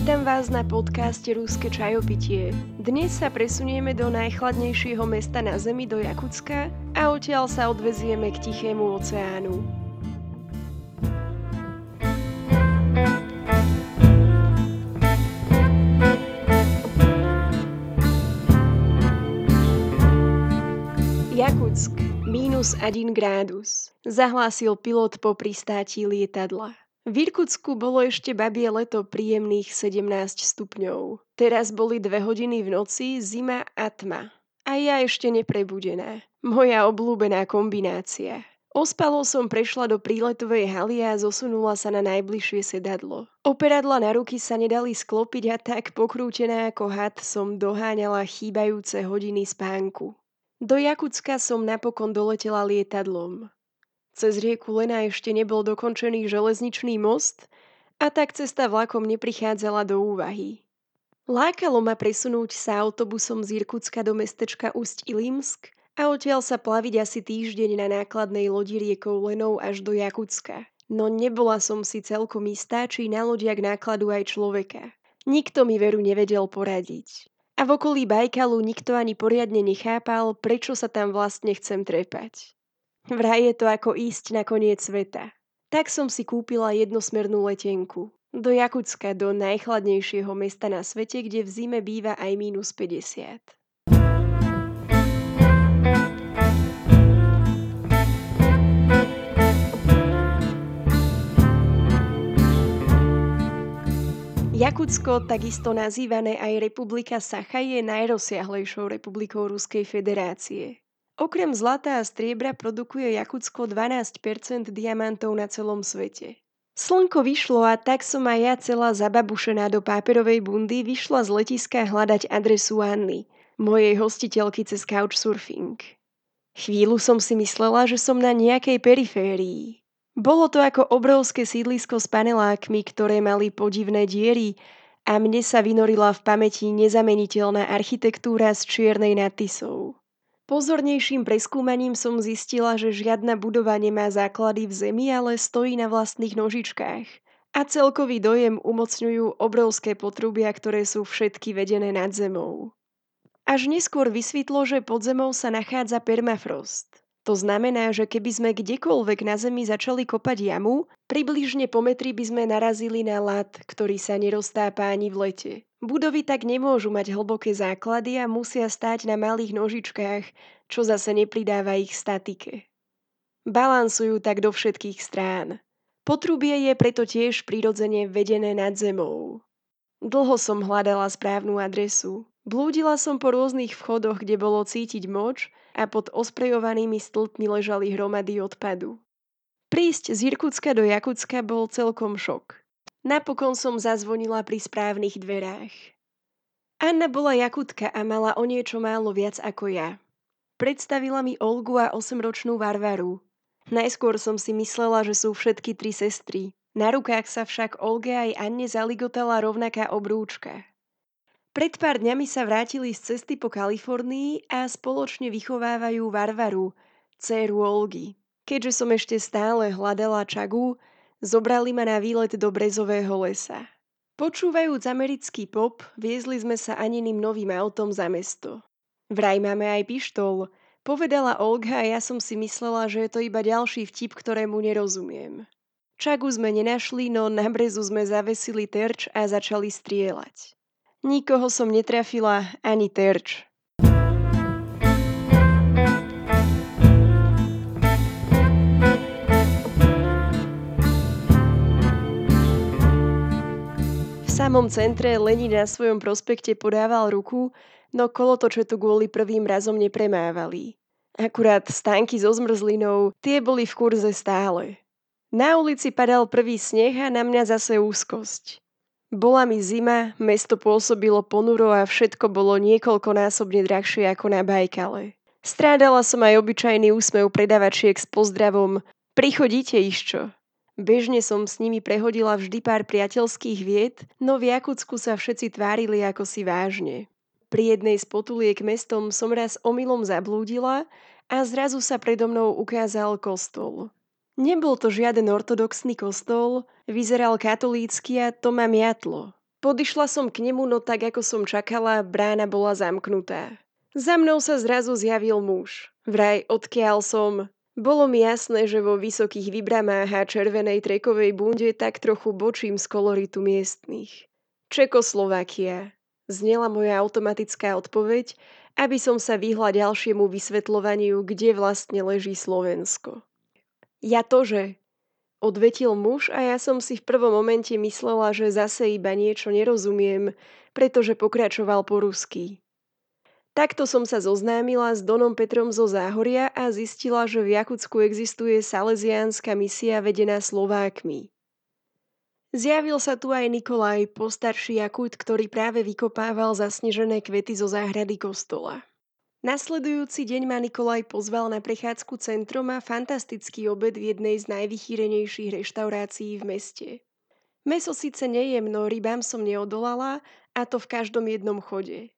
Vítam vás na podcaste Ruské čajopitie. Dnes sa presunieme do najchladnejšieho mesta na Zemi, do Jakutska a odtiaľ sa odvezieme k Tichému oceánu. Jakutsk, minus 1 grádus, zahlásil pilot po pristáti lietadla. V Irkutsku bolo ešte babie leto príjemných 17 stupňov. Teraz boli dve hodiny v noci, zima a tma. A ja ešte neprebudená. Moja obľúbená kombinácia. Ospalo som prešla do príletovej haly a zosunula sa na najbližšie sedadlo. Operadla na ruky sa nedali sklopiť a tak pokrútená ako had som doháňala chýbajúce hodiny spánku. Do Jakutska som napokon doletela lietadlom. Cez rieku Lena ešte nebol dokončený železničný most a tak cesta vlakom neprichádzala do úvahy. Lákalo ma presunúť sa autobusom z Irkutska do mestečka Ust Ilimsk a odtiaľ sa plaviť asi týždeň na nákladnej lodi riekou Lenou až do Jakutska. No nebola som si celkom istá, či na lodiak nákladu aj človeka. Nikto mi veru nevedel poradiť. A v okolí Bajkalu nikto ani poriadne nechápal, prečo sa tam vlastne chcem trepať. Vraj je to ako ísť na koniec sveta. Tak som si kúpila jednosmernú letenku. Do Jakutska, do najchladnejšieho mesta na svete, kde v zime býva aj minus 50. Jakutsko, takisto nazývané aj Republika Sacha, je najrozsiahlejšou republikou Ruskej federácie. Okrem zlata a striebra produkuje Jakutsko 12% diamantov na celom svete. Slnko vyšlo a tak som aj ja celá zababušená do páperovej bundy vyšla z letiska hľadať adresu Anny, mojej hostiteľky cez couchsurfing. Chvíľu som si myslela, že som na nejakej periférii. Bolo to ako obrovské sídlisko s panelákmi, ktoré mali podivné diery a mne sa vynorila v pamäti nezameniteľná architektúra s čiernej nadtisou. Pozornejším preskúmaním som zistila, že žiadna budova nemá základy v zemi, ale stojí na vlastných nožičkách. A celkový dojem umocňujú obrovské potrubia, ktoré sú všetky vedené nad zemou. Až neskôr vysvetlo, že pod zemou sa nachádza permafrost. To znamená, že keby sme kdekoľvek na Zemi začali kopať jamu, približne po metri by sme narazili na lat, ktorý sa neroztápa ani v lete. Budovy tak nemôžu mať hlboké základy a musia stáť na malých nožičkách, čo zase nepridáva ich statike. Balansujú tak do všetkých strán. Potrubie je preto tiež prirodzene vedené nad zemou. Dlho som hľadala správnu adresu. Blúdila som po rôznych vchodoch, kde bolo cítiť moč a pod osprejovanými stĺpmi ležali hromady odpadu. Prísť z Irkutska do Jakutska bol celkom šok. Napokon som zazvonila pri správnych dverách. Anna bola Jakutka a mala o niečo málo viac ako ja. Predstavila mi Olgu a osemročnú Varvaru. Najskôr som si myslela, že sú všetky tri sestry. Na rukách sa však Olge aj Anne zaligotala rovnaká obrúčka. Pred pár dňami sa vrátili z cesty po Kalifornii a spoločne vychovávajú Varvaru, dceru Olgy. Keďže som ešte stále hľadala Čagu, zobrali ma na výlet do Brezového lesa. Počúvajúc americký pop, viezli sme sa Aniným novým autom za mesto. Vraj máme aj pištol, povedala Olga a ja som si myslela, že je to iba ďalší vtip, ktorému nerozumiem. Čagu sme nenašli, no na brezu sme zavesili terč a začali strieľať. Nikoho som netrafila ani terč. V samom centre Lenin na svojom prospekte podával ruku, no kolotoče kvôli prvým razom nepremávali. Akurát stánky so zmrzlinou, tie boli v kurze stále. Na ulici padal prvý sneh a na mňa zase úzkosť. Bola mi zima, mesto pôsobilo ponuro a všetko bolo niekoľkonásobne drahšie ako na Bajkale. Strádala som aj obyčajný úsmev predavačiek s pozdravom Prichodíte iščo. Bežne som s nimi prehodila vždy pár priateľských vied, no v Jakutsku sa všetci tvárili ako si vážne. Pri jednej z potuliek mestom som raz omylom zablúdila a zrazu sa predo mnou ukázal kostol. Nebol to žiaden ortodoxný kostol, vyzeral katolícky a to ma miatlo. Podišla som k nemu, no tak ako som čakala, brána bola zamknutá. Za mnou sa zrazu zjavil muž. Vraj odkiaľ som. Bolo mi jasné, že vo vysokých vybramách a červenej trekovej bunde tak trochu bočím z koloritu miestnych. Čekoslovakia. Znela moja automatická odpoveď, aby som sa vyhla ďalšiemu vysvetľovaniu, kde vlastne leží Slovensko. Ja to, Odvetil muž a ja som si v prvom momente myslela, že zase iba niečo nerozumiem, pretože pokračoval po rusky. Takto som sa zoznámila s Donom Petrom zo Záhoria a zistila, že v Jakutsku existuje salesiánska misia vedená Slovákmi. Zjavil sa tu aj Nikolaj, postarší Jakut, ktorý práve vykopával zasnežené kvety zo záhrady kostola. Nasledujúci deň ma Nikolaj pozval na prechádzku centrom a fantastický obed v jednej z najvychýrenejších reštaurácií v meste. Meso síce nejem, no rybám som neodolala a to v každom jednom chode.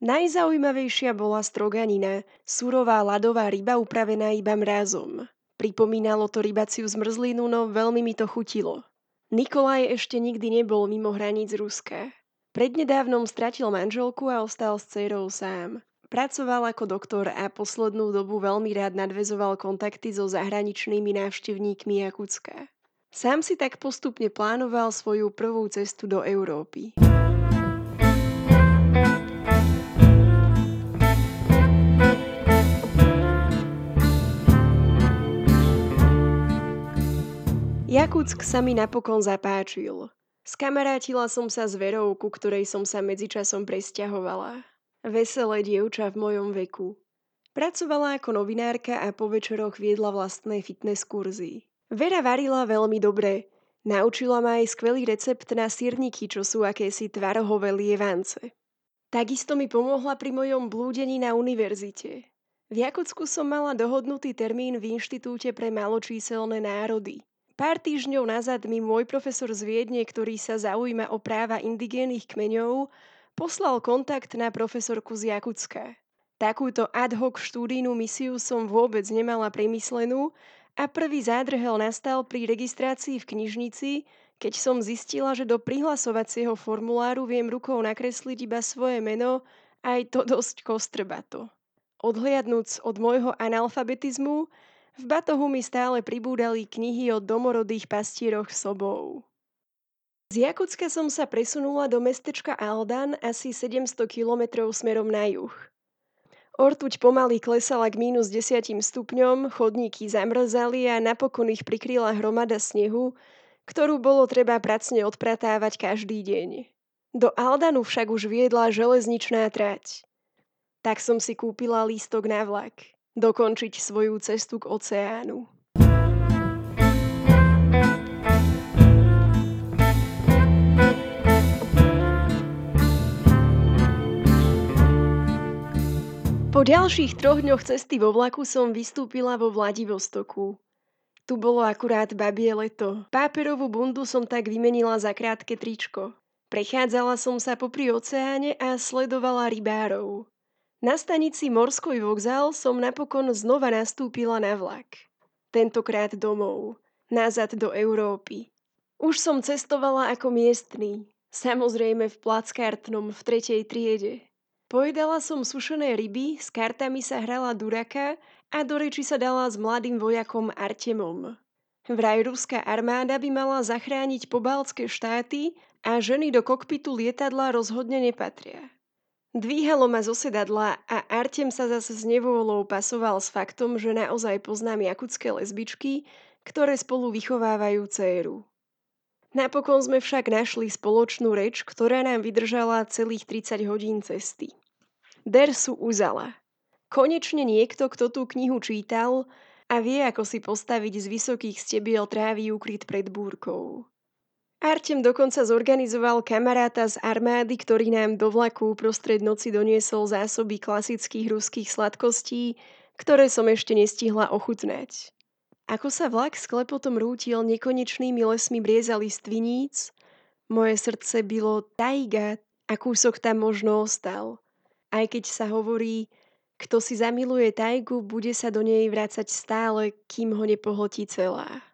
Najzaujímavejšia bola stroganina, surová ľadová ryba upravená iba mrazom. Pripomínalo to rybaciu zmrzlinu, no veľmi mi to chutilo. Nikolaj ešte nikdy nebol mimo hraníc Ruska. Prednedávnom stratil manželku a ostal s dcerou sám. Pracoval ako doktor a poslednú dobu veľmi rád nadvezoval kontakty so zahraničnými návštevníkmi Jakutska. Sám si tak postupne plánoval svoju prvú cestu do Európy. Jakutsk sa mi napokon zapáčil. Skamarátila som sa s Verou, ku ktorej som sa medzičasom presťahovala. Veselé dievča v mojom veku. Pracovala ako novinárka a po večeroch viedla vlastné fitness kurzy. Vera varila veľmi dobre. Naučila ma aj skvelý recept na sírniky, čo sú akési tvarohové lievance. Takisto mi pomohla pri mojom blúdení na univerzite. V Jakutsku som mala dohodnutý termín v Inštitúte pre maločíselné národy. Pár týždňov nazad mi môj profesor z Viedne, ktorý sa zaujíma o práva indigénnych kmeňov, poslal kontakt na profesorku z Jakutska. Takúto ad hoc štúdijnú misiu som vôbec nemala premyslenú a prvý zádrhel nastal pri registrácii v knižnici, keď som zistila, že do prihlasovacieho formuláru viem rukou nakresliť iba svoje meno, aj to dosť kostrbato. Odhliadnúc od môjho analfabetizmu, v batohu mi stále pribúdali knihy o domorodých pastieroch sobou. Z Jakutska som sa presunula do mestečka Aldan asi 700 kilometrov smerom na juh. Ortuť pomaly klesala k mínus 10 stupňom, chodníky zamrzali a napokon ich prikryla hromada snehu, ktorú bolo treba pracne odpratávať každý deň. Do Aldanu však už viedla železničná trať. Tak som si kúpila lístok na vlak. Dokončiť svoju cestu k oceánu. Po ďalších troch dňoch cesty vo vlaku som vystúpila vo Vladivostoku. Tu bolo akurát babie leto. Páperovú bundu som tak vymenila za krátke tričko. Prechádzala som sa popri oceáne a sledovala rybárov. Na stanici Morskoj vokzál som napokon znova nastúpila na vlak. Tentokrát domov. Nazad do Európy. Už som cestovala ako miestný. Samozrejme v plackartnom v tretej triede. Pojedala som sušené ryby, s kartami sa hrala duraka a do reči sa dala s mladým vojakom Artemom. Vraj ruská armáda by mala zachrániť pobaltské štáty a ženy do kokpitu lietadla rozhodne nepatria. Dvíhalo ma zo sedadla a Artem sa zase s nevôľou pasoval s faktom, že naozaj poznám jakutské lesbičky, ktoré spolu vychovávajú dceru. Napokon sme však našli spoločnú reč, ktorá nám vydržala celých 30 hodín cesty. Dersu uzala. Konečne niekto, kto tú knihu čítal a vie, ako si postaviť z vysokých stebiel trávy ukryt pred búrkou. Artem dokonca zorganizoval kamaráta z armády, ktorý nám do vlaku prostred noci doniesol zásoby klasických ruských sladkostí, ktoré som ešte nestihla ochutnať. Ako sa vlak s klepotom rútil nekonečnými lesmi brieza listviníc, moje srdce bylo tajga a kúsok tam možno ostal aj keď sa hovorí, kto si zamiluje tajgu, bude sa do nej vrácať stále, kým ho nepohltí celá.